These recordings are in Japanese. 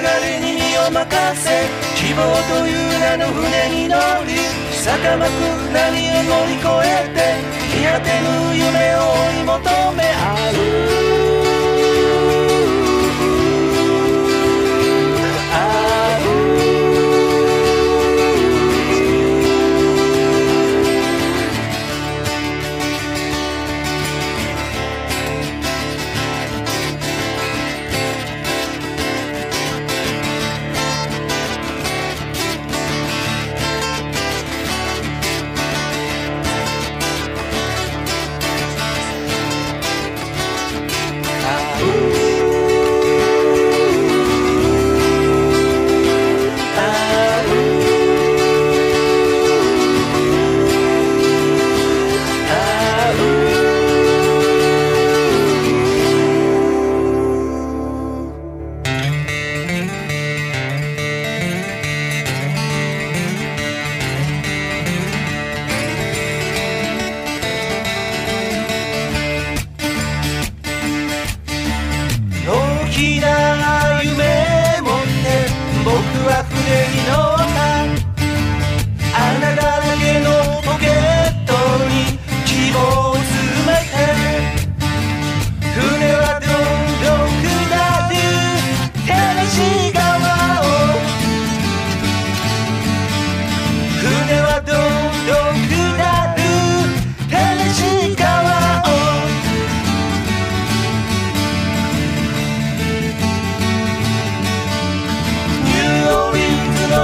れに身を任せ希望という名の船に乗り坂巻く何を乗り越えて日当てぬ夢を追い求め歩く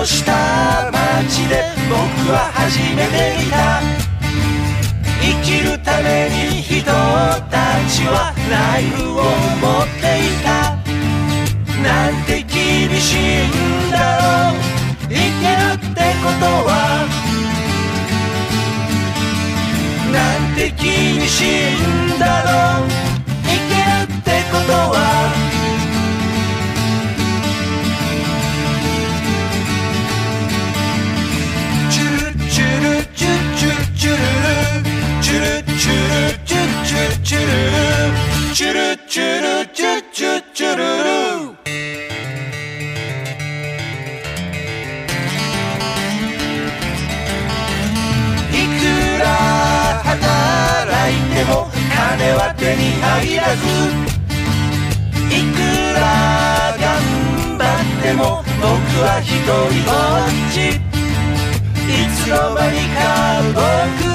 ンズの下町で僕は初めて見た。生きるために人たちはナイフを持っていた。なんて厳しいんだろう。生きるってことは。なんて厳しいんだろう。生きるってことは。金は手に入らず。いくら頑張っても僕は一人ぼっち。いつの間にか僕